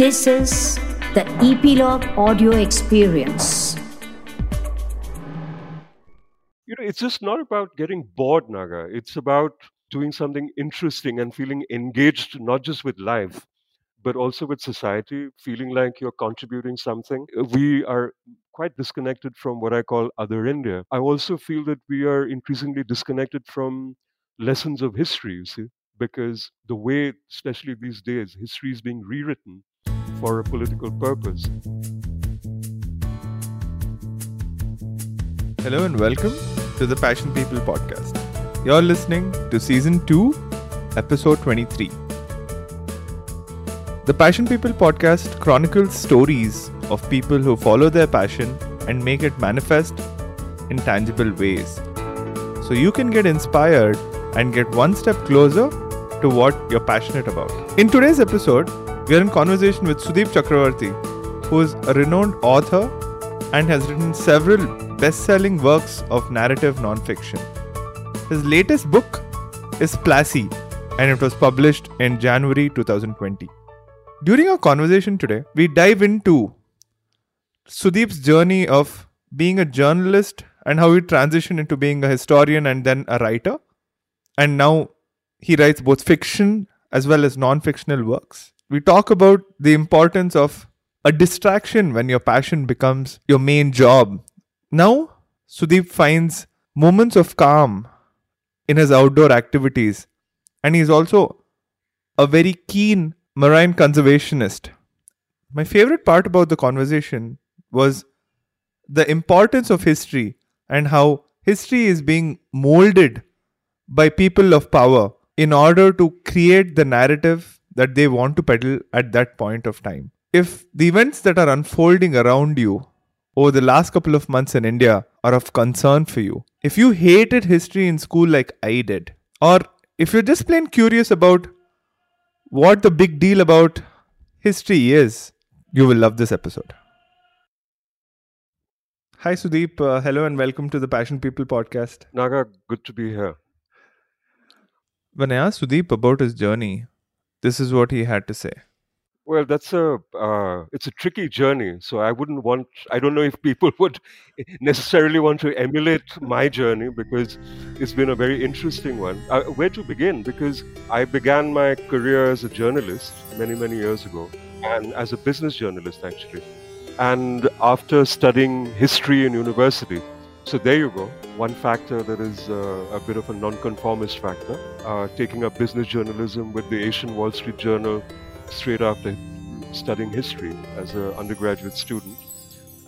This is the Epilogue Audio Experience. You know, it's just not about getting bored, Naga. It's about doing something interesting and feeling engaged, not just with life, but also with society, feeling like you're contributing something. We are quite disconnected from what I call other India. I also feel that we are increasingly disconnected from lessons of history, you see, because the way, especially these days, history is being rewritten for a political purpose. Hello and welcome to the Passion People podcast. You're listening to season 2, episode 23. The Passion People podcast chronicles stories of people who follow their passion and make it manifest in tangible ways. So you can get inspired and get one step closer to what you're passionate about. In today's episode, we are in conversation with Sudeep Chakravarti, who is a renowned author and has written several best selling works of narrative nonfiction. His latest book is Plassey, and it was published in January 2020. During our conversation today, we dive into Sudeep's journey of being a journalist and how he transitioned into being a historian and then a writer. And now he writes both fiction as well as non fictional works. We talk about the importance of a distraction when your passion becomes your main job. Now, Sudeep finds moments of calm in his outdoor activities, and he's also a very keen marine conservationist. My favorite part about the conversation was the importance of history and how history is being molded by people of power in order to create the narrative that they want to peddle at that point of time. If the events that are unfolding around you over the last couple of months in India are of concern for you, if you hated history in school like I did, or if you're just plain curious about what the big deal about history is, you will love this episode. Hi, Sudeep. Uh, hello and welcome to the Passion People podcast. Naga, good to be here. When I asked Sudeep about his journey, this is what he had to say. Well, that's a uh, it's a tricky journey. So I wouldn't want. I don't know if people would necessarily want to emulate my journey because it's been a very interesting one. Uh, where to begin? Because I began my career as a journalist many many years ago, and as a business journalist actually. And after studying history in university, so there you go. One factor that is uh, a bit of a nonconformist factor. Uh, taking up business journalism with the Asian Wall Street Journal straight after studying history as an undergraduate student.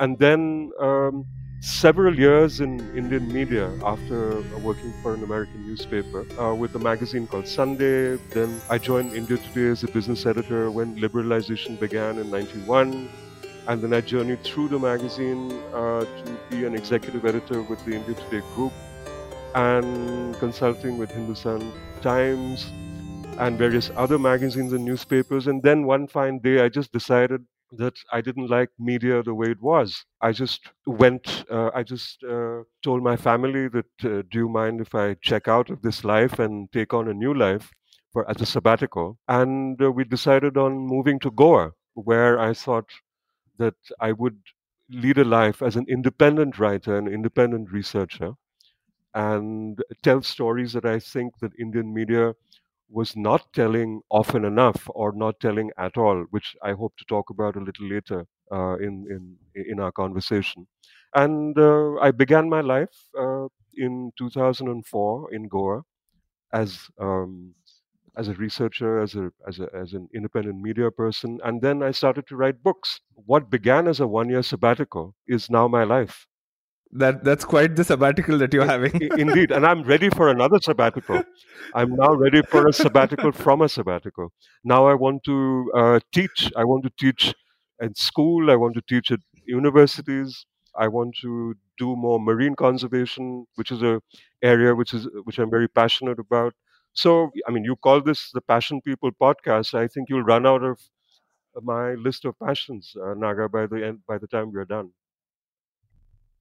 And then um, several years in Indian media after working for an American newspaper uh, with a magazine called Sunday. Then I joined India Today as a business editor when liberalization began in 91. And then I journeyed through the magazine uh, to be an executive editor with the India Today group and consulting with Hindustan Times and various other magazines and newspapers. And then one fine day, I just decided that I didn't like media the way it was. I just went, uh, I just uh, told my family that, uh, do you mind if I check out of this life and take on a new life for, as a sabbatical? And uh, we decided on moving to Goa, where I thought that I would lead a life as an independent writer and independent researcher and tell stories that I think that Indian media was not telling often enough or not telling at all, which I hope to talk about a little later uh, in, in, in our conversation. And uh, I began my life uh, in 2004 in Goa as um, as a researcher, as a, as a as an independent media person, and then I started to write books. What began as a one-year sabbatical is now my life. That that's quite the sabbatical that you're having. Indeed, and I'm ready for another sabbatical. I'm now ready for a sabbatical from a sabbatical. Now I want to uh, teach. I want to teach in school. I want to teach at universities. I want to do more marine conservation, which is a area which is which I'm very passionate about. So, I mean, you call this the Passion People podcast. I think you'll run out of my list of passions, uh, Naga, by the end by the time we're done.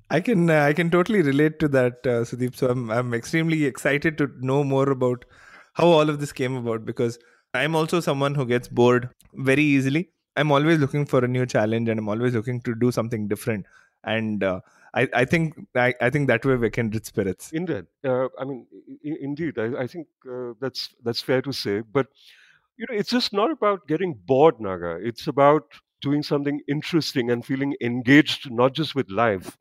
I can uh, I can totally relate to that, uh, Sudeep. So I'm I'm extremely excited to know more about how all of this came about because I'm also someone who gets bored very easily, I'm always looking for a new challenge and I'm always looking to do something different. And uh, I, I think I, I think that way we can reach spirits. Indeed, uh, I mean, I- indeed, I, I think uh, that's that's fair to say. But you know, it's just not about getting bored, Naga. It's about doing something interesting and feeling engaged, not just with life,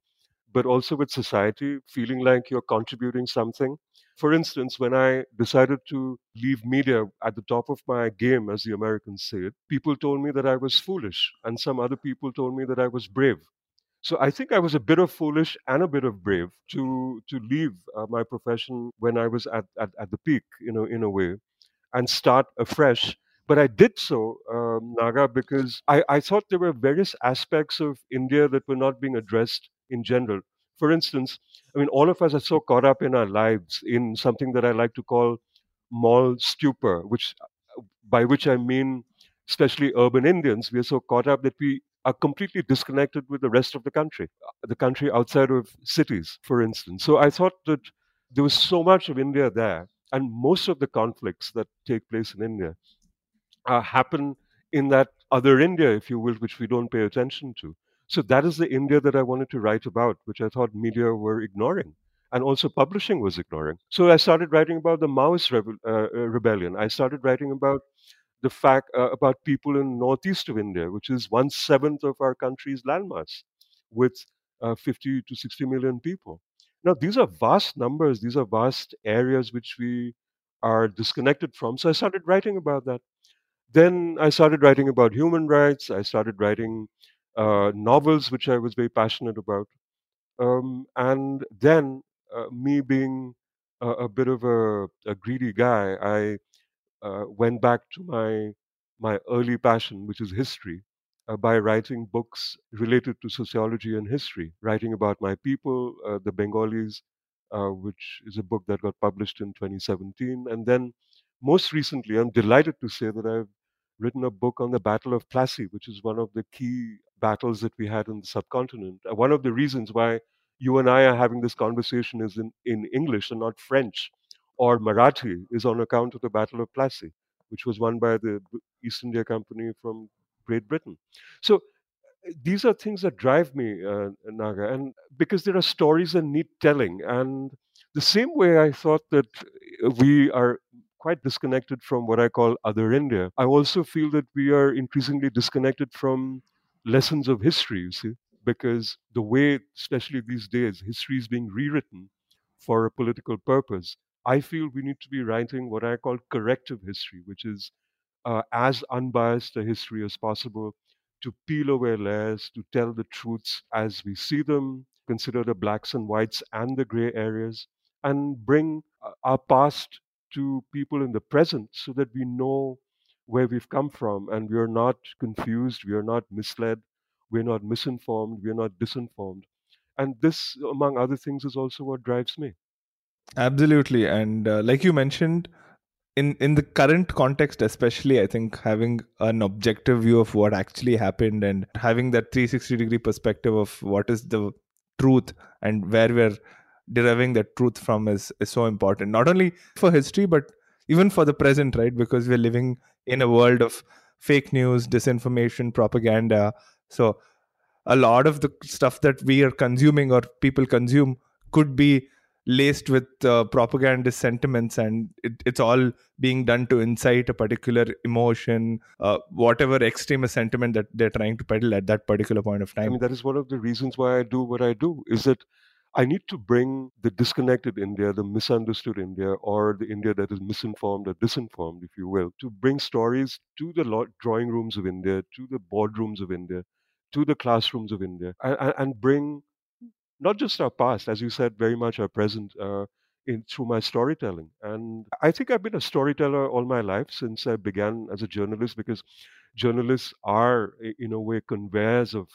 but also with society, feeling like you're contributing something. For instance, when I decided to leave media at the top of my game, as the Americans say it, people told me that I was foolish, and some other people told me that I was brave. So I think I was a bit of foolish and a bit of brave to to leave uh, my profession when I was at, at, at the peak, you know, in a way, and start afresh. But I did so, um, Naga, because I, I thought there were various aspects of India that were not being addressed in general. For instance, I mean, all of us are so caught up in our lives in something that I like to call mall stupor, which by which I mean, especially urban Indians, we are so caught up that we are completely disconnected with the rest of the country, the country outside of cities, for instance. So I thought that there was so much of India there, and most of the conflicts that take place in India uh, happen in that other India, if you will, which we don't pay attention to. So that is the India that I wanted to write about, which I thought media were ignoring. And also publishing was ignoring. So I started writing about the Maoist uh, uh, rebellion. I started writing about the fact uh, about people in northeast of India, which is one seventh of our country's landmass, with uh, 50 to 60 million people. Now, these are vast numbers. These are vast areas which we are disconnected from. So I started writing about that. Then I started writing about human rights. I started writing uh, novels, which I was very passionate about. Um, and then, uh, me being a, a bit of a, a greedy guy, I uh, went back to my my early passion, which is history, uh, by writing books related to sociology and history, writing about my people, uh, the Bengalis, uh, which is a book that got published in 2017, and then most recently, I'm delighted to say that I've written a book on the Battle of Plassey, which is one of the key battles that we had in the subcontinent. Uh, One of the reasons why you and I are having this conversation is in, in English and not French or Marathi is on account of the Battle of Plassey, which was won by the East India Company from Great Britain. So uh, these are things that drive me, uh, Naga, and because there are stories that need telling. And the same way I thought that uh, we are quite disconnected from what I call other India, I also feel that we are increasingly disconnected from lessons of history, you see, because the way, especially these days, history is being rewritten for a political purpose. I feel we need to be writing what I call corrective history, which is uh, as unbiased a history as possible, to peel away layers, to tell the truths as we see them, consider the blacks and whites and the gray areas, and bring uh, our past to people in the present so that we know where we've come from and we are not confused, we are not misled, we're not misinformed, we're not disinformed. And this, among other things, is also what drives me. Absolutely, and uh, like you mentioned, in in the current context, especially, I think having an objective view of what actually happened and having that 360 degree perspective of what is the truth and where we're deriving that truth from is is so important. Not only for history, but even for the present, right? Because we're living in a world of fake news, disinformation, propaganda. So a lot of the stuff that we are consuming or people consume could be laced with uh, propagandist sentiments and it, it's all being done to incite a particular emotion uh, whatever extremist sentiment that they're trying to peddle at that particular point of time. I mean, that is one of the reasons why I do what I do, is that I need to bring the disconnected India, the misunderstood India, or the India that is misinformed or disinformed, if you will, to bring stories to the drawing rooms of India, to the boardrooms of India, to the classrooms of India, and- and bring not just our past, as you said, very much our present uh, in through my storytelling. And I think I've been a storyteller all my life since I began as a journalist, because journalists are, in a way, conveyors of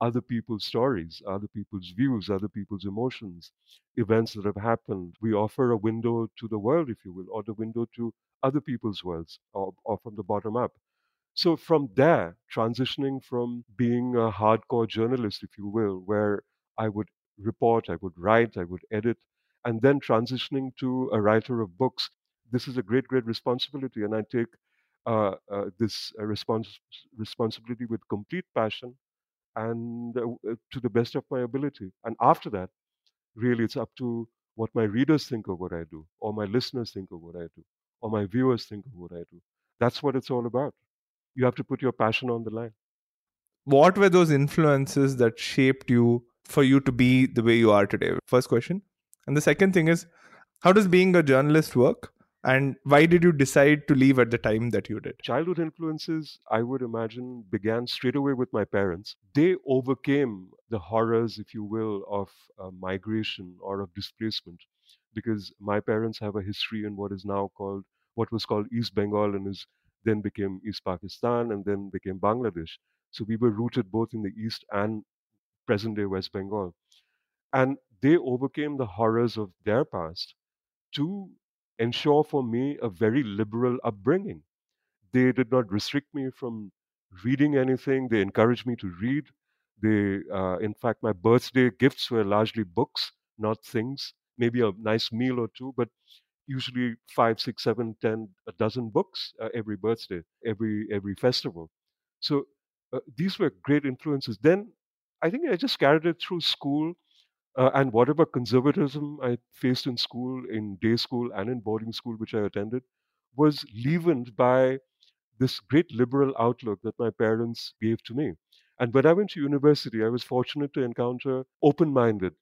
other people's stories, other people's views, other people's emotions, events that have happened. We offer a window to the world, if you will, or the window to other people's worlds, or, or from the bottom up. So from there, transitioning from being a hardcore journalist, if you will, where I would report, I would write, I would edit, and then transitioning to a writer of books, this is a great, great responsibility, and I take uh, uh, this uh, respons- responsibility with complete passion and uh, uh, to the best of my ability. And after that, really, it's up to what my readers think of what I do, or my listeners think of what I do, or my viewers think of what I do. That's what it's all about. You have to put your passion on the line. What were those influences that shaped you for you to be the way you are today? First question. And the second thing is, how does being a journalist work? And why did you decide to leave at the time that you did? Childhood influences, I would imagine, began straight away with my parents. They overcame the horrors, if you will, of uh, migration or of displacement because my parents have a history in what is now called, what was called East Bengal and is then became East Pakistan and then became Bangladesh. So we were rooted both in the East and present day West Bengal. And they overcame the horrors of their past to ensure for me a very liberal upbringing. They did not restrict me from reading anything. They encouraged me to read. They, uh, in fact, my birthday gifts were largely books, not things. Maybe a nice meal or two, but usually five, six, seven, ten, a dozen books uh, every birthday, every every festival. So uh, these were great influences. Then I think I just carried it through school uh, and whatever conservatism I faced in school, in day school and in boarding school, which I attended, was leavened by this great liberal outlook that my parents gave to me. And when I went to university, I was fortunate to encounter open minded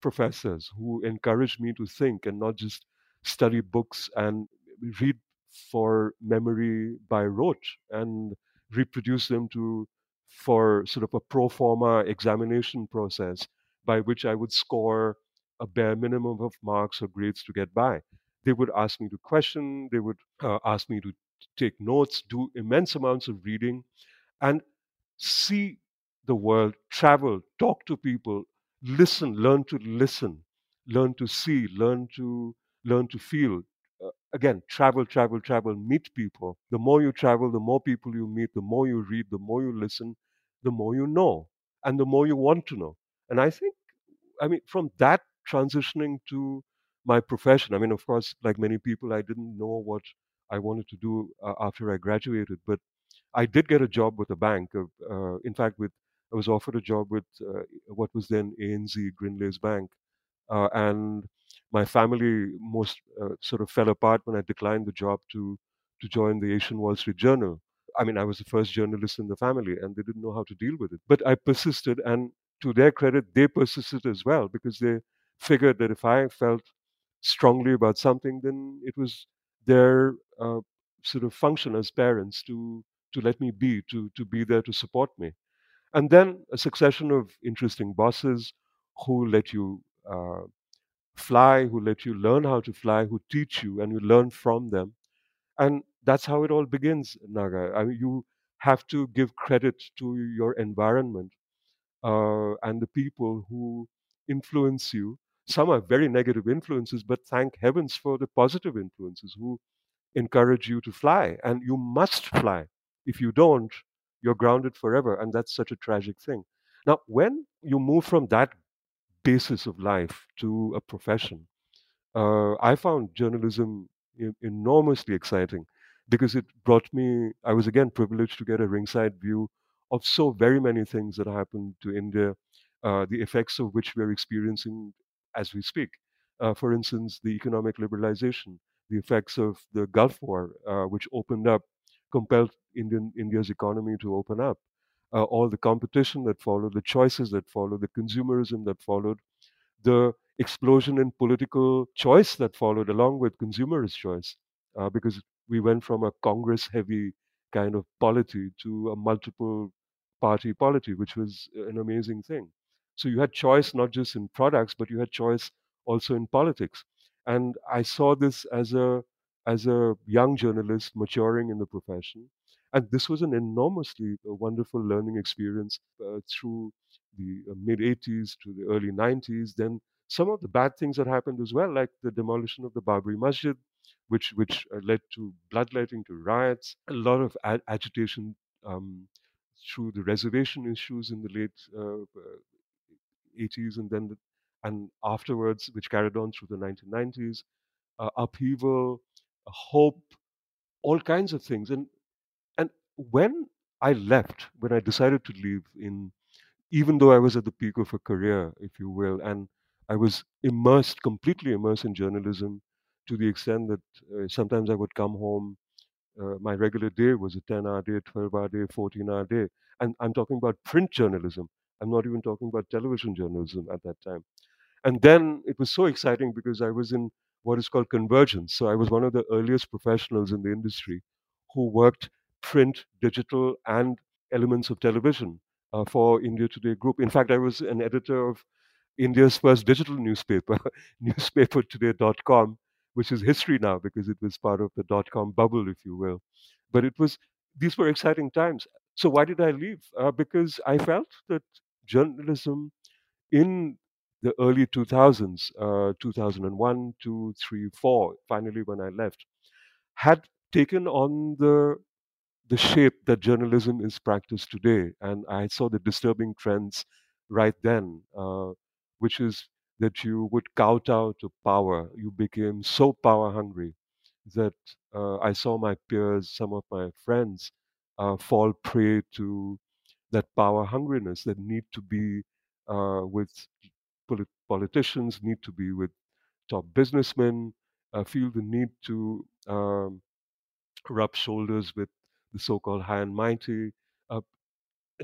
professors who encouraged me to think and not just study books and read for memory by rote and reproduce them to for sort of a pro forma examination process by which I would score a bare minimum of marks or grades to get by. They would ask me to question, they would uh, ask me to take notes, do immense amounts of reading, and see the world, travel, talk to people, listen, learn to listen, learn to see, learn to learn to feel. Again, travel, travel, travel, meet people. The more you travel, the more people you meet, the more you read, the more you listen, the more you know, and the more you want to know. And I think, I mean, from that transitioning to my profession, I mean, of course, like many people, I didn't know what I wanted to do uh, after I graduated, but I did get a job with a bank. Uh, uh, in fact, with I was offered a job with uh, what was then ANZ Grindlays Bank, uh, and my family most uh, sort of fell apart when I declined the job to to join the Asian Wall Street Journal. I mean, I was the first journalist in the family, and they didn't know how to deal with it. But I persisted, and to their credit, they persisted as well because they figured that if I felt strongly about something, then it was their uh, sort of function as parents to to let me be, to to be there to support me. And then a succession of interesting bosses who let you uh, fly, who let you learn how to fly, who teach you, and you learn from them. And that's how it all begins, Naga. I mean, you have to give credit to your environment uh, and the people who influence you. Some are very negative influences, but thank heavens for the positive influences who encourage you to fly. And you must fly. If you don't, you're grounded forever. And that's such a tragic thing. Now, when you move from that basis of life to a profession, uh, I found journalism enormously exciting because it brought me, I was again privileged to get a ringside view of so very many things that happened to India, uh, the effects of which we're experiencing as we speak. Uh, for instance, the economic liberalization, the effects of the Gulf War, uh, which opened up, compelled Indian, India's economy to open up. Uh, all the competition that followed, the choices that followed, the consumerism that followed, the explosion in political choice that followed along with consumerist choice, uh, because we went from a Congress heavy kind of polity to a multiple party polity, which was an amazing thing. So you had choice not just in products, but you had choice also in politics. And I saw this as a as a young journalist maturing in the profession. And this was an enormously uh, wonderful learning experience uh, through the uh, mid 80s to the early 90s. Then some of the bad things that happened as well, like the demolition of the Babri Masjid, which which led to bloodletting, to riots, a lot of a- agitation um, through the reservation issues in the late uh, uh, 80s, and then the, and afterwards, which carried on through the 1990s, uh, upheaval, hope, all kinds of things. And when I left, when I decided to leave, in even though I was at the peak of a career, if you will, and I was immersed, completely immersed in journalism, to the extent that uh, sometimes I would come home. Uh, my regular day was a 10 hour day, 12 hour day, 14 hour day. And I'm talking about print journalism. I'm not even talking about television journalism at that time. And then it was so exciting because I was in what is called convergence. So I was one of the earliest professionals in the industry who worked print, digital, and elements of television uh, for India Today Group. In fact, I was an editor of India's first digital newspaper, newspapertoday.com, which is history now because it was part of the dot com bubble, if you will. But it was these were exciting times. So why did I leave? Uh, because I felt that journalism in the early 2000s, uh, 2001, 2, 3, 4, finally when I left, had taken on the the shape that journalism is practiced today. And I saw the disturbing trends right then, uh, which is that you would kowtow to power. You became so power hungry that uh, I saw my peers, some of my friends, uh, fall prey to that power hungriness that need to be uh, with polit- politicians, need to be with top businessmen, uh, feel the need to um, rub shoulders with the so-called high and mighty, uh,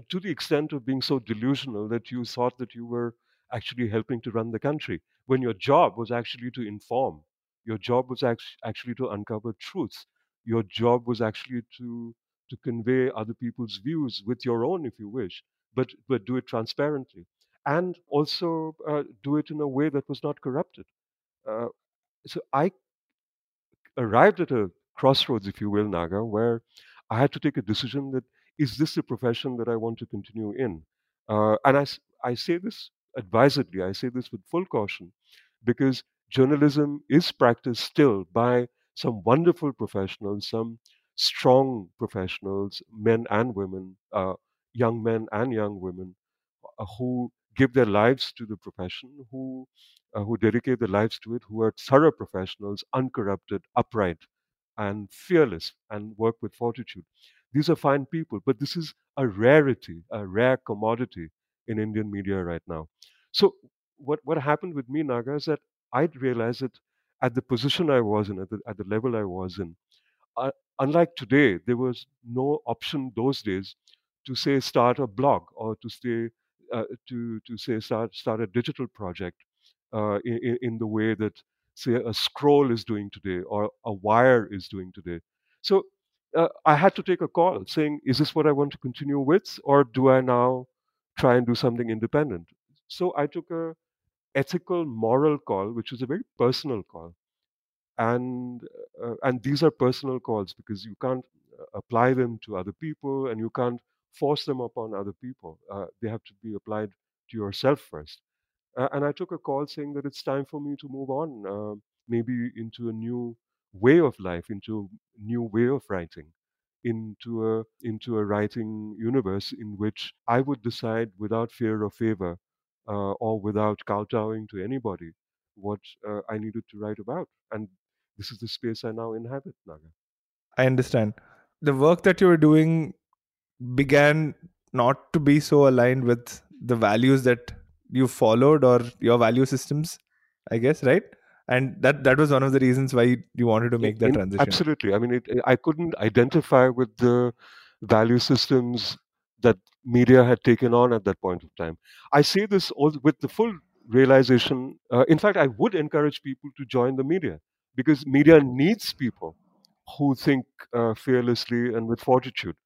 to the extent of being so delusional that you thought that you were actually helping to run the country when your job was actually to inform. Your job was act- actually to uncover truths. Your job was actually to to convey other people's views with your own, if you wish, but but do it transparently and also uh, do it in a way that was not corrupted. Uh, so I arrived at a crossroads, if you will, Naga, where I had to take a decision that is this the profession that I want to continue in? Uh, and I say this advisedly, I say this with full caution, because journalism is practiced still by some wonderful professionals, some strong professionals, men and women, uh, young men and young women, uh, who give their lives to the profession, who uh, who dedicate their lives to it, who are thorough professionals, uncorrupted, upright, and fearless, and work with fortitude. These are fine people, but this is a rarity, a rare commodity in Indian media right now. So, what what happened with me, Naga, is that I'd realized that at the position I was in, at the, at the level I was in, uh, unlike today, there was no option those days to say start a blog or to say uh, to to say start start a digital project uh, in, in the way that say a scroll is doing today or a wire is doing today. So uh, I had to take a call saying, is this what I want to continue with, or do I now try and do something independent? So I took a ethical, moral call, which was a very personal call and uh, and these are personal calls because you can't uh, apply them to other people and you can't force them upon other people uh, they have to be applied to yourself first uh, and i took a call saying that it's time for me to move on uh, maybe into a new way of life into a new way of writing into a into a writing universe in which i would decide without fear or favor uh, or without kowtowing to anybody what uh, i needed to write about and this is the space I now inhabit, Naga. I understand. The work that you were doing began not to be so aligned with the values that you followed or your value systems, I guess, right? And that that was one of the reasons why you wanted to make that transition. Absolutely. I mean, it, I couldn't identify with the value systems that media had taken on at that point of time. I say this all with the full realization. Uh, in fact, I would encourage people to join the media because media needs people who think uh, fearlessly and with fortitude,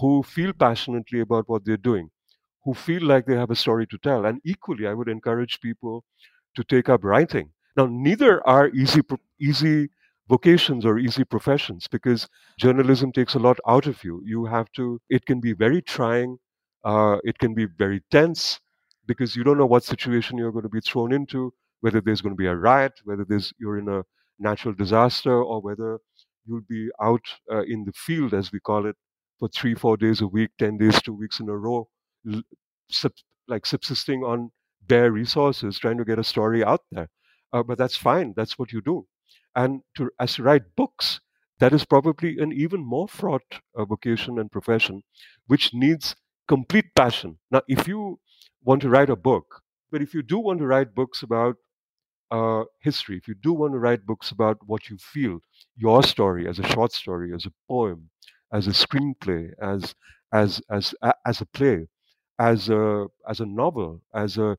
who feel passionately about what they're doing, who feel like they have a story to tell. And equally, I would encourage people to take up writing. Now, neither are easy, easy vocations or easy professions because journalism takes a lot out of you. You have to, it can be very trying, uh, it can be very tense because you don't know what situation you're going to be thrown into, whether there's going to be a riot, whether there's, you're in a natural disaster, or whether you'll be out uh, in the field, as we call it, for three, four days a week, 10 days, two weeks in a row, sub, like subsisting on bare resources, trying to get a story out there. Uh, but that's fine. That's what you do. And to as to write books, that is probably an even more fraught uh, vocation and profession, which needs complete passion. Now, if you want to write a book, but if you do want to write books about uh, history, if you do want to write books about what you feel, your story as a short story, as a poem, as a screenplay, as as as as a play, as a as a novel, as a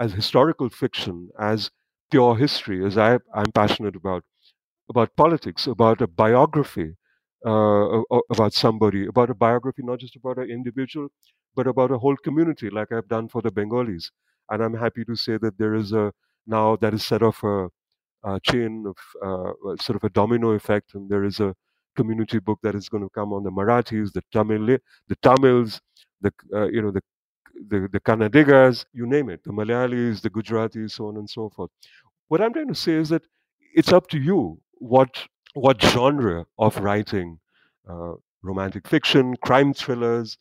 as historical fiction, as pure history, as I I'm passionate about about politics, about a biography, uh, about somebody, about a biography not just about an individual, but about a whole community, like I've done for the Bengalis. And I'm happy to say that there is a now that is set off a, a chain of uh, sort of a domino effect, and there is a community book that is going to come on the Marathis, the Tamil, the Tamils, the uh, you know the the, the Kannadigas, you name it, the Malayalis, the Gujaratis, so on and so forth. What I'm trying to say is that it's up to you what what genre of writing, uh, romantic fiction, crime thrillers,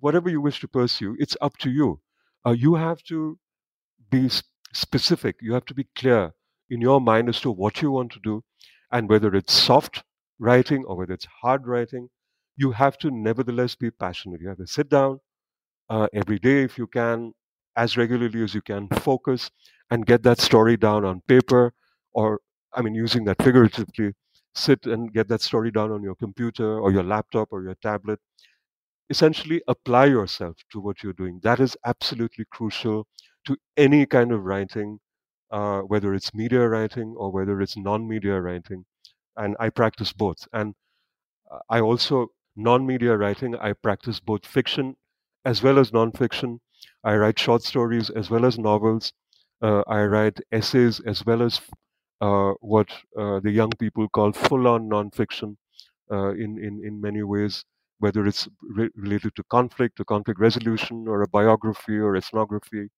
whatever you wish to pursue, it's up to you. Uh, you have to be specific. You have to be clear in your mind as to what you want to do, and whether it's soft writing or whether it's hard writing. You have to nevertheless be passionate. You have to sit down uh, every day if you can, as regularly as you can, focus and get that story down on paper or I mean, using that figuratively, sit and get that story down on your computer or your laptop or your tablet. Essentially, apply yourself to what you're doing. That is absolutely crucial to any kind of writing, uh, whether it's media writing or whether it's non media writing. And I practice both. And uh, I also, non media writing, I practice both fiction as well as non fiction. I write short stories as well as novels. Uh, I write essays as well as uh, what uh, the young people call full-on nonfiction uh, in, in, in many ways, whether it's re- related to conflict, to conflict resolution, or a biography, or ethnography,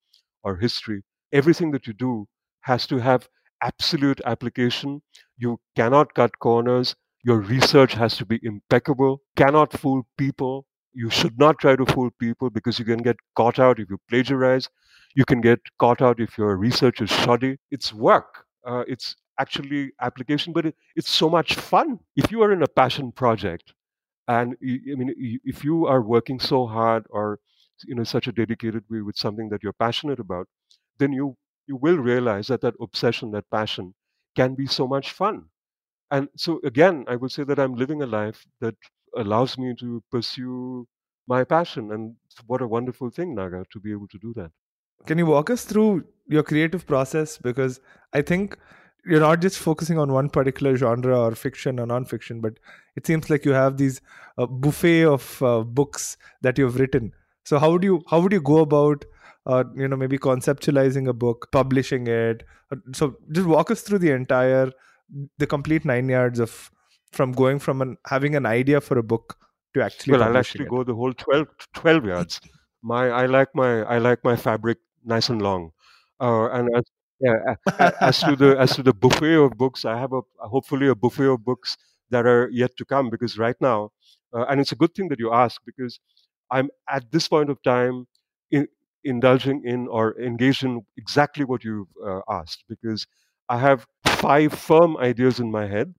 or history. Everything that you do has to have absolute application. You cannot cut corners. Your research has to be impeccable. Cannot fool people. You should not try to fool people because you can get caught out if you plagiarize. You can get caught out if your research is shoddy. It's work uh, it's actually application, but it, it's so much fun. If you are in a passion project, and I mean, if you are working so hard or in such a dedicated way with something that you're passionate about, then you you will realize that that obsession, that passion, can be so much fun. And so again, I will say that I'm living a life that allows me to pursue my passion, and what a wonderful thing, Naga, to be able to do that. Can you walk us through your creative process? Because I think you're not just focusing on one particular genre or fiction or non-fiction, but it seems like you have these uh, buffet of uh, books that you've written. So how would you how would you go about uh, you know maybe conceptualizing a book, publishing it? Uh, so just walk us through the entire the complete nine yards of from going from an having an idea for a book to actually well i'll actually it. go the whole 12, 12 yards my i like my i like my fabric nice and long. Uh, and as, yeah, as to the as to the buffet of books, I have a hopefully a buffet of books that are yet to come because right now, uh, and it's a good thing that you ask because I'm at this point of time in, indulging in or engaged in exactly what you've uh, asked because I have five firm ideas in my head,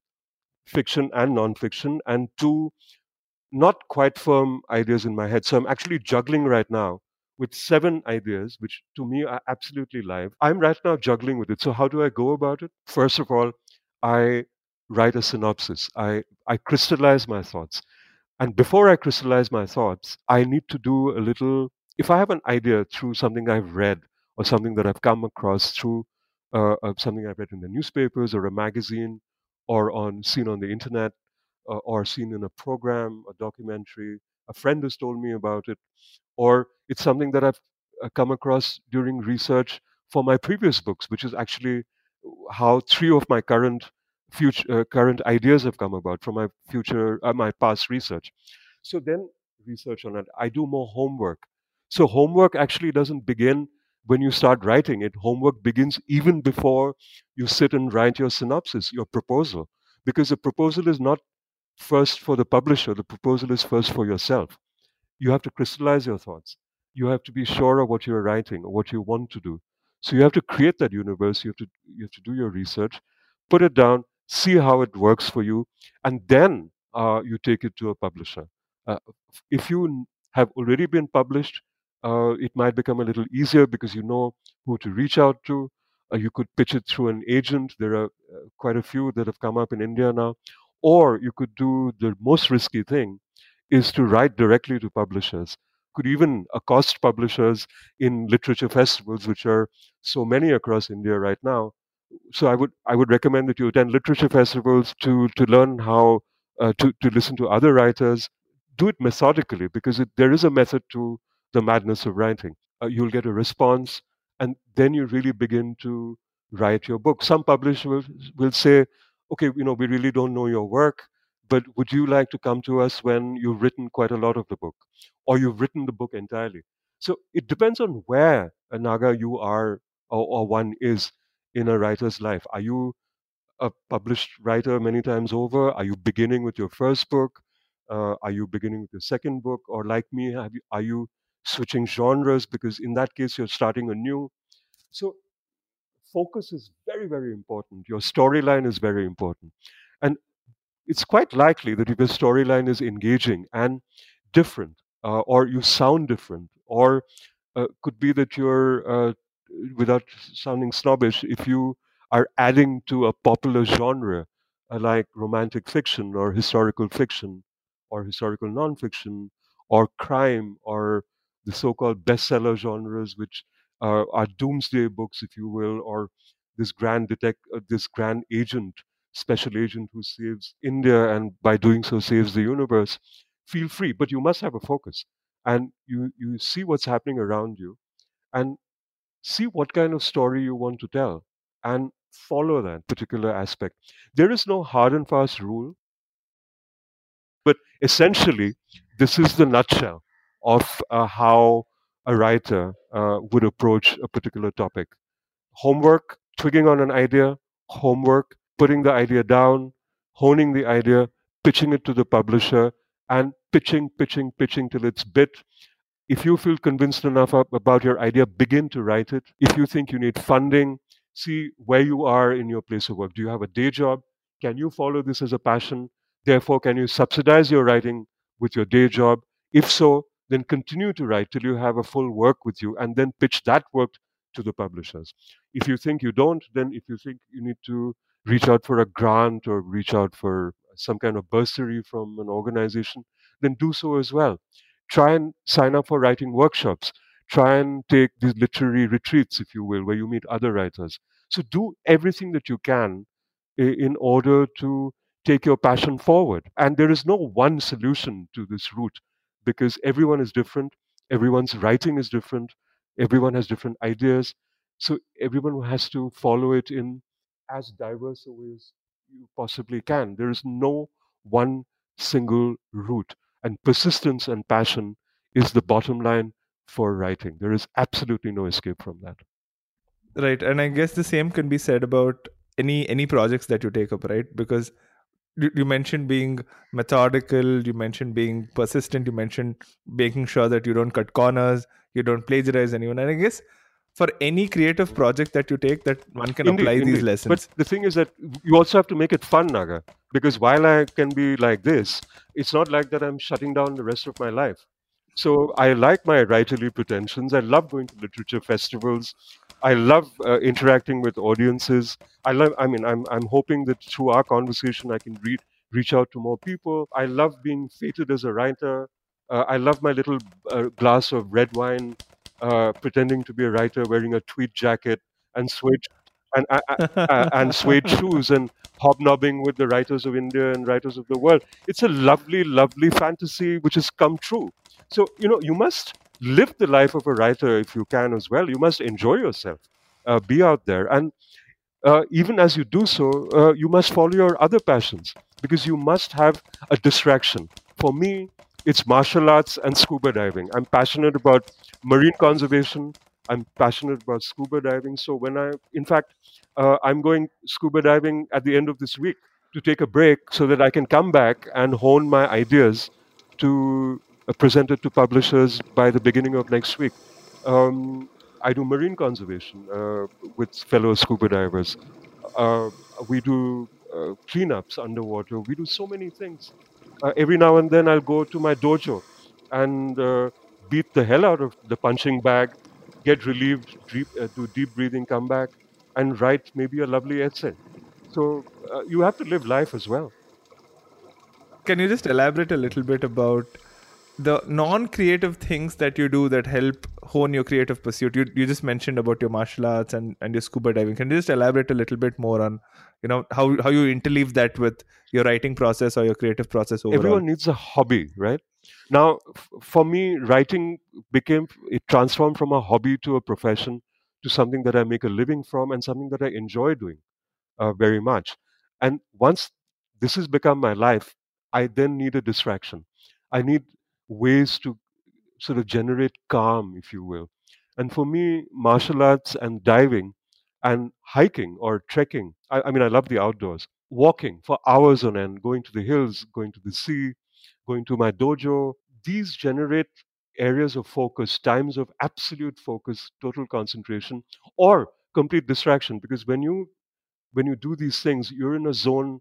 fiction and non-fiction, and two not quite firm ideas in my head. So I'm actually juggling right now with seven ideas, which to me are absolutely live. I'm right now juggling with it. So, how do I go about it? First of all, I write a synopsis, I, I crystallize my thoughts. And before I crystallize my thoughts, I need to do a little, if I have an idea through something I've read or something that I've come across through uh, something I've read in the newspapers or a magazine or on seen on the internet uh, or seen in a program, a documentary, a friend has told me about it, or it's something that I've uh, come across during research for my previous books, which is actually how three of my current future uh, current ideas have come about from my future uh, my past research. So then research on it. I do more homework. So homework actually doesn't begin when you start writing it. Homework begins even before you sit and write your synopsis, your proposal, because the proposal is not first for the publisher, the proposal is first for yourself. You have to crystallize your thoughts. You have to be sure of what you're writing or what you want to do. So you have to create that universe. You have to you have to do your research, put it down, see how it works for you, and then uh, you take it to a publisher. Uh, if you have already been published, uh, it might become a little easier because you know who to reach out to. Uh, you could pitch it through an agent. There are uh, quite a few that have come up in India now. Or you could do the most risky thing is to write directly to publishers. Could even accost publishers in literature festivals, which are so many across India right now. So I would I would recommend that you attend literature festivals to to learn how uh, to to listen to other writers. Do it methodically because it, there is a method to the madness of writing. Uh, you'll get a response, and then you really begin to write your book. Some publishers will, will say, okay, you know, we really don't know your work, but would you like to come to us when you've written quite a lot of the book or you've written the book entirely? So it depends on where a Naga you are or, or one is in a writer's life. Are you a published writer many times over? Are you beginning with your first book? Uh, are you beginning with your second book? Or like me, you, are you switching genres? Because in that case, you're starting anew. So focus is very, very important. Your storyline is very important. And it's quite likely that if your storyline is engaging and different, uh, or you sound different, or uh, could be that you're, uh, without sounding snobbish, if you are adding to a popular genre uh, like romantic fiction or historical fiction or historical nonfiction or crime or the so-called bestseller genres, which are doomsday books, if you will, or this grand detect, uh, this grand agent, special agent who saves India and by doing so saves the universe. Feel free, but you must have a focus, and you you see what's happening around you, and see what kind of story you want to tell, and follow that particular aspect. There is no hard and fast rule, but essentially, this is the nutshell of uh, how a writer uh, would approach a particular topic. Homework, twigging on an idea, homework, putting the idea down, honing the idea, pitching it to the publisher, and pitching, pitching, pitching till it's bit. If you feel convinced enough about your idea, begin to write it. If you think you need funding, see where you are in your place of work. Do you have a day job? Can you follow this as a passion? Therefore, can you subsidize your writing with your day job? If so, then continue to write till you have a full work with you and then pitch that work to the publishers. If you think you don't, then if you think you need to reach out for a grant or reach out for some kind of bursary from an organization, then do so as well. Try and sign up for writing workshops. Try and take these literary retreats, if you will, where you meet other writers. So do everything that you can in order to take your passion forward. And there is no one solution to this route because everyone is different, everyone's writing is different, everyone has different ideas. So everyone has to follow it in as diverse a way as you possibly can. There is no one single route. And persistence and passion is the bottom line for writing. There is absolutely no escape from that. Right. And I guess the same can be said about any any projects that you take up, right? Because you mentioned being methodical you mentioned being persistent you mentioned making sure that you don't cut corners you don't plagiarize anyone and i guess for any creative project that you take that one can indeed, apply indeed. these lessons but the thing is that you also have to make it fun naga because while i can be like this it's not like that i'm shutting down the rest of my life so I like my writerly pretensions. I love going to literature festivals. I love uh, interacting with audiences. I love. I mean, I'm I'm hoping that through our conversation, I can read reach out to more people. I love being feted as a writer. Uh, I love my little uh, glass of red wine, uh, pretending to be a writer, wearing a tweed jacket and suede and uh, uh, and suede shoes and hobnobbing with the writers of India and writers of the world. It's a lovely, lovely fantasy which has come true. So, you know, you must live the life of a writer if you can as well. You must enjoy yourself, uh, be out there. And uh, even as you do so, uh, you must follow your other passions because you must have a distraction. For me, it's martial arts and scuba diving. I'm passionate about marine conservation. I'm passionate about scuba diving. So when I, in fact, uh, I'm going scuba diving at the end of this week to take a break so that I can come back and hone my ideas to presented to publishers by the beginning of next week. Um, I do marine conservation uh, with fellow scuba divers. Uh, we do uh, cleanups underwater. We do so many things. Uh, every now and then I'll go to my dojo and uh, beat the hell out of the punching bag, get relieved, deep, uh, do deep breathing, come back, and write maybe a lovely essay. So uh, you have to live life as well. Can you just elaborate a little bit about the non-creative things that you do that help hone your creative pursuit? You you just mentioned about your martial arts and, and your scuba diving. Can you just elaborate a little bit more on you know how how you interleave that with your writing process or your creative process overall? Everyone needs a hobby, right? Now, f- for me, writing became it transformed from a hobby to a profession to something that I make a living from and something that I enjoy doing uh, very much. And once this has become my life, I then need a distraction. I need ways to sort of generate calm, if you will. And for me, martial arts and diving and hiking or trekking, I, I mean, I love the outdoors, walking for hours on end, going to the hills, going to the sea, going to my dojo, these generate areas of focus, times of absolute focus, total concentration, or complete distraction. Because when you when you do these things, you're in a zone,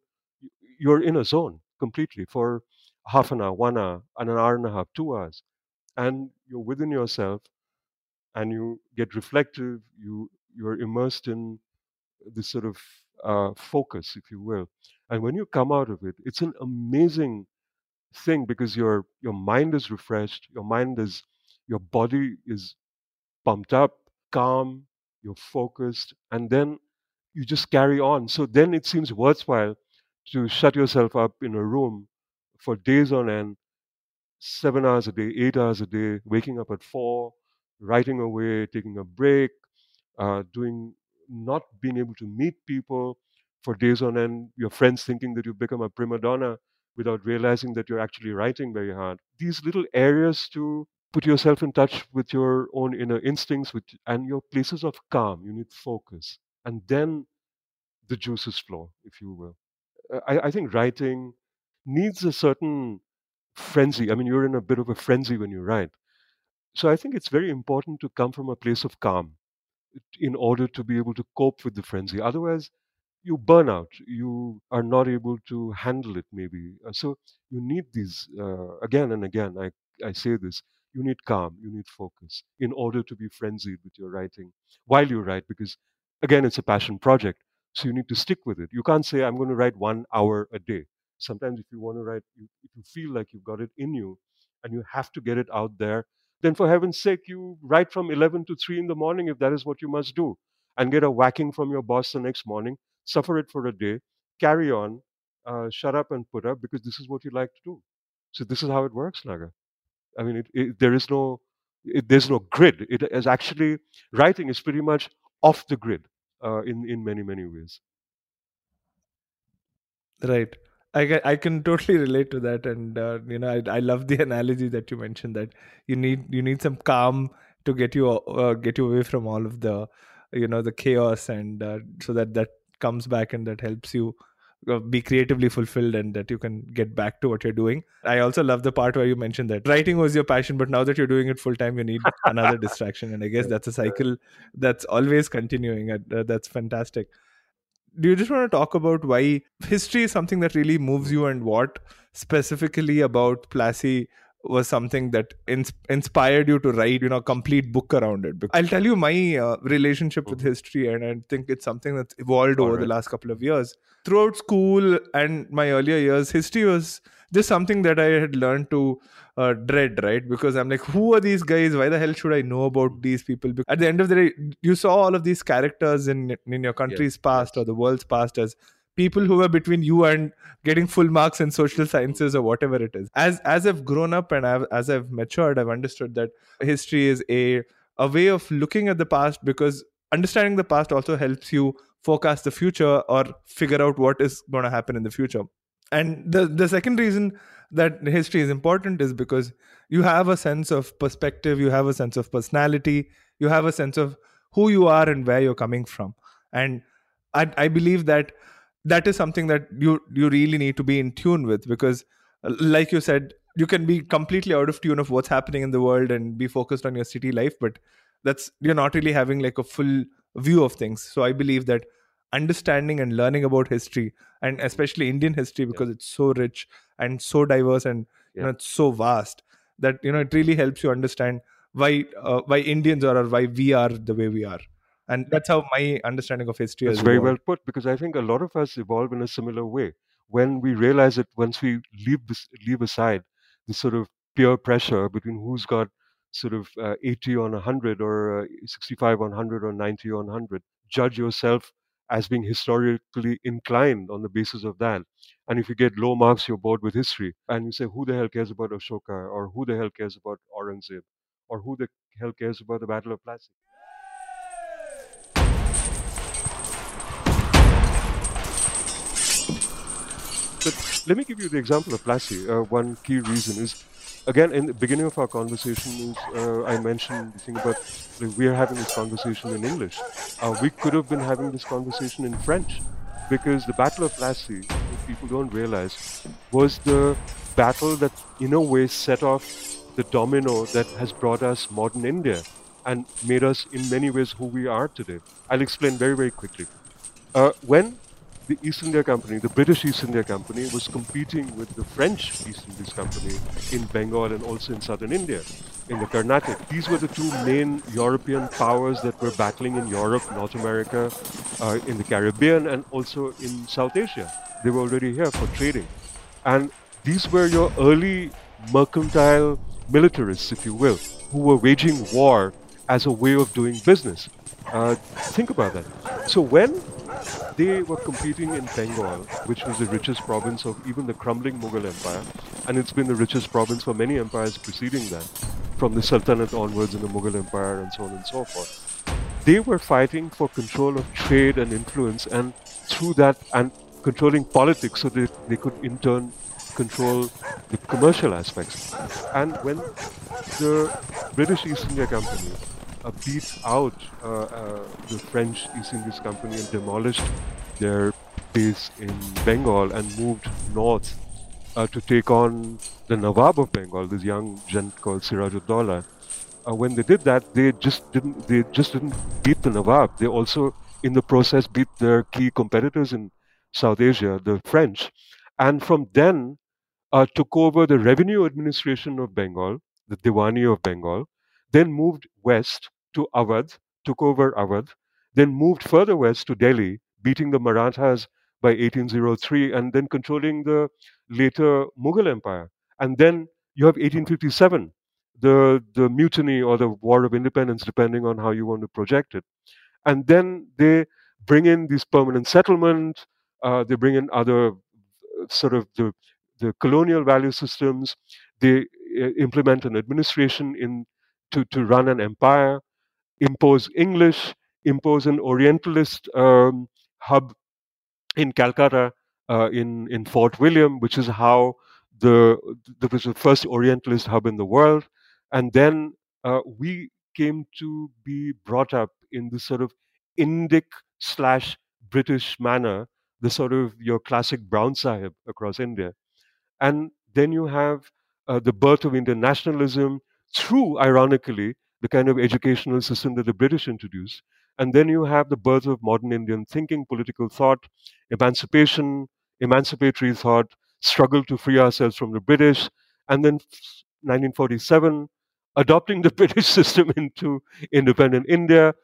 you're in a zone completely for half an hour, one hour, and an hour and a half, two hours. And you're within yourself and you get reflective, you you're immersed in this sort of uh, focus, if you will. And when you come out of it, it's an amazing thing because your your mind is refreshed, your mind is your body is pumped up, calm, you're focused, and then you just carry on. So then it seems worthwhile to shut yourself up in a room for days on end, seven hours a day, eight hours a day, waking up at four, writing away, taking a break, uh, doing not being able to meet people for days on end, your friends thinking that you've become a prima donna without realizing that you're actually writing very hard. These little areas to put yourself in touch with your own inner instincts with, and your places of calm. You need focus. And then the juices flow, if you will. Uh, I, I think writing needs a certain frenzy. I mean, you're in a bit of a frenzy when you write. So I think it's very important to come from a place of calm in order to be able to cope with the frenzy. Otherwise, you burn out. You are not able to handle it, maybe. Uh, so you need these uh, again and again. I, I say this you need calm, you need focus in order to be frenzied with your writing while you write, because again, it's a passion project. So you need to stick with it. You can't say, I'm going to write one hour a day. Sometimes, if you want to write, if you feel like you've got it in you and you have to get it out there, then for heaven's sake, you write from 11 to 3 in the morning if that is what you must do and get a whacking from your boss the next morning, suffer it for a day, carry on, uh, shut up and put up because this is what you like to do. So this is how it works, Naga. I mean, it, it, there is no, it, there's no grid. It is actually writing is pretty much off the grid uh, in in many many ways. Right. I can, I can totally relate to that, and uh, you know I, I love the analogy that you mentioned that you need you need some calm to get you uh, get you away from all of the you know the chaos, and uh, so that that comes back and that helps you uh, be creatively fulfilled and that you can get back to what you're doing. I also love the part where you mentioned that writing was your passion, but now that you're doing it full time, you need another distraction, and I guess that's a cycle that's always continuing. Uh, that's fantastic do you just want to talk about why history is something that really moves you and what specifically about Plassey was something that ins- inspired you to write you know a complete book around it i'll tell you my uh, relationship with mm-hmm. history and i think it's something that's evolved All over right. the last couple of years throughout school and my earlier years history was just something that i had learned to uh, dread, right? Because I'm like, who are these guys? Why the hell should I know about these people? Because at the end of the day, you saw all of these characters in in your country's yes, past or the world's past as people who were between you and getting full marks in social sciences or whatever it is. As as I've grown up and I've, as I've matured, I've understood that history is a a way of looking at the past because understanding the past also helps you forecast the future or figure out what is going to happen in the future. And the the second reason that history is important is because you have a sense of perspective, you have a sense of personality, you have a sense of who you are and where you're coming from. And I, I believe that that is something that you you really need to be in tune with because uh, like you said you can be completely out of tune of what's happening in the world and be focused on your city life but that's you're not really having like a full view of things so i believe that understanding and learning about history and especially indian history because it's so rich and so diverse and you know it's so vast that you know it really helps you understand why uh, why indians are or why we are the way we are. And that's how my understanding of history is very well put because I think a lot of us evolve in a similar way. When we realize that once we leave this, leave aside the sort of peer pressure between who's got sort of uh, 80 on 100 or uh, 65 on 100 or 90 on 100, judge yourself as being historically inclined on the basis of that. And if you get low marks, you're bored with history. And you say, who the hell cares about Ashoka? Or who the hell cares about Aurangzeb? Or who the hell cares about the Battle of Plassey? But let me give you the example of Plassey. Uh, one key reason is, again, in the beginning of our conversation, uh, I mentioned the thing about like, we are having this conversation in English. Uh, we could have been having this conversation in French, because the Battle of Plassey, if people don't realize, was the battle that, in a way, set off the domino that has brought us modern India and made us, in many ways, who we are today. I'll explain very, very quickly. Uh, when the East India Company, the British East India Company, was competing with the French East Indies Company in Bengal and also in southern India, in the Carnatic. These were the two main European powers that were battling in Europe, North America, uh, in the Caribbean, and also in South Asia. They were already here for trading. And these were your early mercantile militarists, if you will, who were waging war as a way of doing business. Uh, think about that. So when they were competing in Bengal, which was the richest province of even the crumbling Mughal Empire, and it's been the richest province for many empires preceding that, from the Sultanate onwards in the Mughal Empire and so on and so forth. They were fighting for control of trade and influence, and through that, and controlling politics so that they could in turn control the commercial aspects. And when the British East India Company beat out uh, uh, the French East Indies Company and demolished their base in Bengal and moved north uh, to take on the Nawab of Bengal, this young gent called Sirajuddaula. Uh, when they did that, they just didn't. They just didn't beat the Nawab. They also, in the process, beat their key competitors in South Asia, the French, and from then uh, took over the revenue administration of Bengal, the Diwani of Bengal, then moved west to Awadh, took over Awadh, then moved further west to Delhi, beating the Marathas by 1803, and then controlling the later Mughal Empire. And then you have 1857, the, the mutiny or the War of Independence, depending on how you want to project it. And then they bring in these permanent settlement, uh, they bring in other sort of the the colonial value systems. They uh, implement an administration in to, to run an empire, impose English, impose an Orientalist um, hub in Calcutta, uh, in in Fort William, which is how the that was the first Orientalist hub in the world, and then uh, we came to be brought up in this sort of Indic slash British manner, the sort of your classic Brown Sahib across India. And then you have uh, the birth of Indian nationalism through, ironically, the kind of educational system that the British introduced. And then you have the birth of modern Indian thinking, political thought, emancipation, emancipatory thought, struggle to free ourselves from the British, and then 1947, adopting the British system into independent India,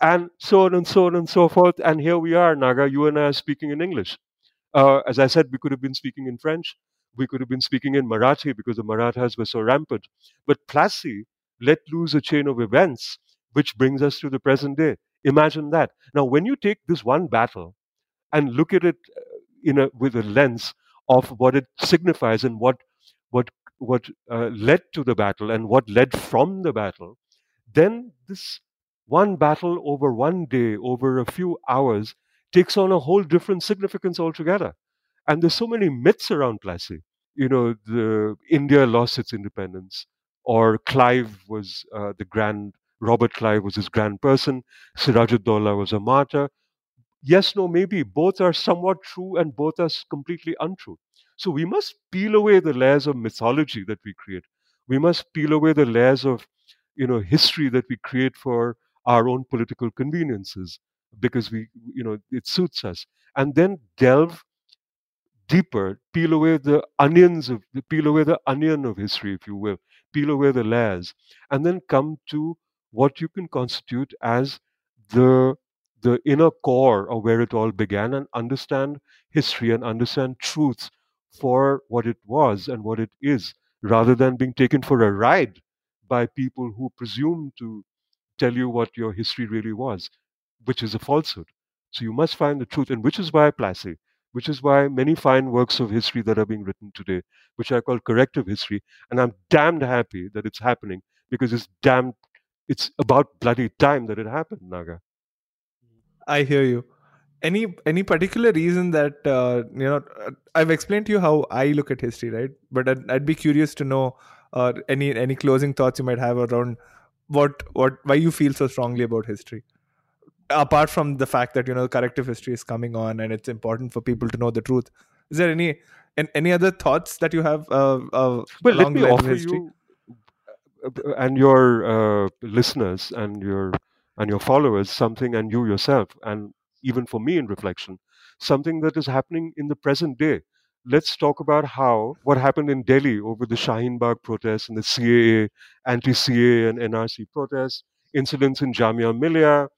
and so on and so on and so forth. And here we are, Naga, you and I are speaking in English. Uh, as I said, we could have been speaking in French. We could have been speaking in Marathi because the Marathas were so rampant. But Plassey let loose a chain of events which brings us to the present day. Imagine that. Now, when you take this one battle and look at it uh, in a, with a lens of what it signifies and what what what uh, led to the battle and what led from the battle, then this one battle over one day, over a few hours, takes on a whole different significance altogether. And there's so many myths around Plassey. You know, the India lost its independence, or Clive was uh, the grand Robert Clive was his grand person, Sirajuddaula was a martyr. Yes, no, maybe both are somewhat true and both are completely untrue. So we must peel away the layers of mythology that we create. We must peel away the layers of, you know, history that we create for our own political conveniences. because we, you know, it suits us. And then delve deeper, peel away the onions of, peel away the onion of history, if you will, peel away the layers, and then come to what you can constitute as the the inner core of where it all began and understand history and understand truths for what it was and what it is rather than being taken for a ride by people who presume to tell you what your history really was, which is a falsehood. So you must find the truth, and which is why Plassey, which is why many fine works of history that are being written today, which I call corrective history, and I'm damned happy that it's happening because it's damned, it's about bloody time that it happened, Naga. I hear you. Any any particular reason that uh, you know? I've explained to you how I look at history, right? But I'd, I'd be curious to know uh, any any closing thoughts you might have around what what why you feel so strongly about history apart from the fact that you know corrective history is coming on and it's important for people to know the truth is there any and any other thoughts that you have uh, uh, well let me offer you uh, uh, and your uh, listeners and your and your followers something and you yourself and even for me in reflection something that is happening in the present day. Let's talk about how what happened in Delhi over the Shaheen Bagh protests and the CAA, anti-CAA and NRC protests, incidents in Jamia Millia,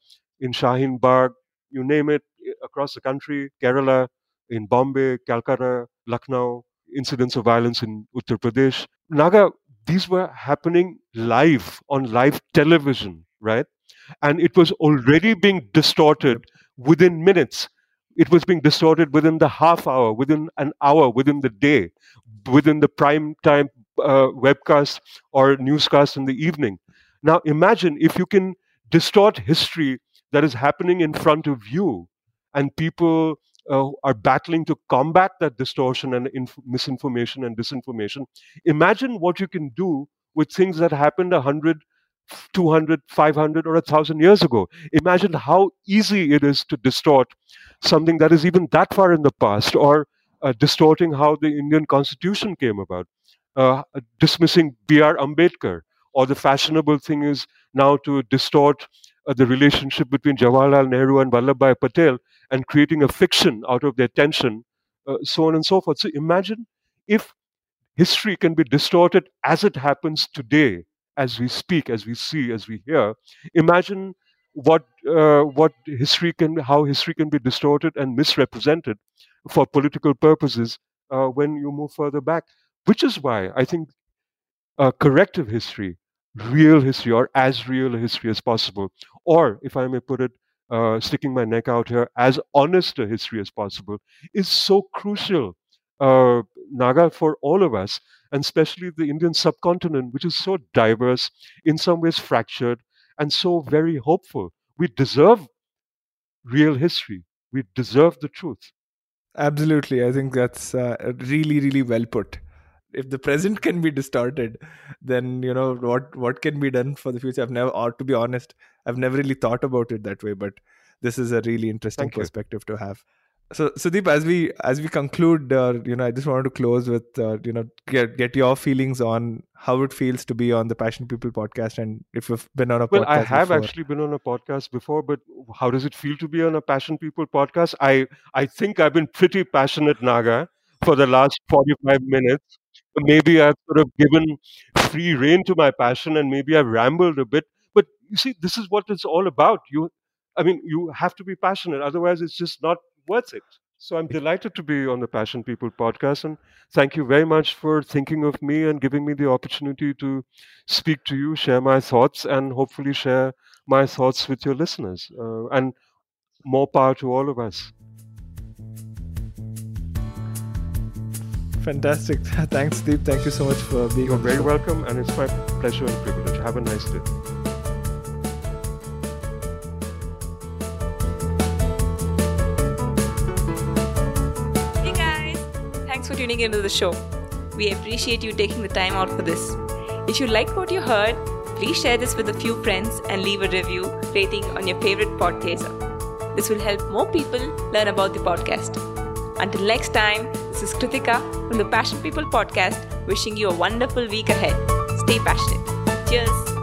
in Shaheen Bagh, you name it, across the country, Kerala, in Bombay, Calcutta, Lucknow, incidents of violence in Uttar Pradesh. Naga, these were happening live on live television, right? And it was already being distorted within minutes it was being distorted within the half hour, within an hour, within the day, within the prime time uh, webcast or newscast in the evening. Now, imagine if you can distort history that is happening in front of you, and people uh, are battling to combat that distortion and inf- misinformation and disinformation. Imagine what you can do with things that happened 100, 200, 500, or 1,000 years ago. Imagine how easy it is to distort something that is even that far in the past, or uh, distorting how the Indian Constitution came about, uh, dismissing B.R. Ambedkar, or the fashionable thing is now to distort uh, the relationship between Jawaharlal Nehru and Vallabhbhai Patel and creating a fiction out of their tension, uh, so on and so forth. So imagine if history can be distorted as it happens today, as we speak, as we see, as we hear. Imagine what uh, what history can how history can be distorted and misrepresented for political purposes uh, when you move further back which is why i think uh, corrective history real history or as real a history as possible or if i may put it uh, sticking my neck out here as honest a history as possible is so crucial uh, naga for all of us and especially the indian subcontinent which is so diverse in some ways fractured and so very hopeful. We deserve real history. We deserve the truth. Absolutely. I think that's uh, really, really well put. If the present can be distorted, then you know what what can be done for the future. I've never, or to be honest, I've never really thought about it that way. But this is a really interesting Thank perspective you. to have so Sudeep, as we as we conclude, uh, you know, I just wanted to close with uh, you know get get your feelings on how it feels to be on the Passion People podcast, and if you've been on a well, I have before. actually been on a podcast before, but how does it feel to be on a Passion People podcast? I I think I've been pretty passionate, Naga, for the last forty five minutes. Maybe I've sort of given free rein to my passion, and maybe I've rambled a bit. But you see, this is what it's all about. You, I mean, you have to be passionate, otherwise, it's just not worth it. So I'm delighted to be on the Passion People podcast, and thank you very much for thinking of me and giving me the opportunity to speak to you, share my thoughts, and hopefully share my thoughts with your listeners. Uh, and more power to all of us. Fantastic. Thanks, Deep. Thank you so much for being You're very welcome, and it's my pleasure and privilege. Have a nice day. Hey guys! Thanks for tuning into the show. We appreciate you taking the time out for this. If you liked what you heard, please share this with a few friends and leave a review rating on your favorite podcaster. This will help more people learn about the podcast. Until next time, this is Kritika from the Passion People podcast, wishing you a wonderful week ahead. Stay passionate. Cheers.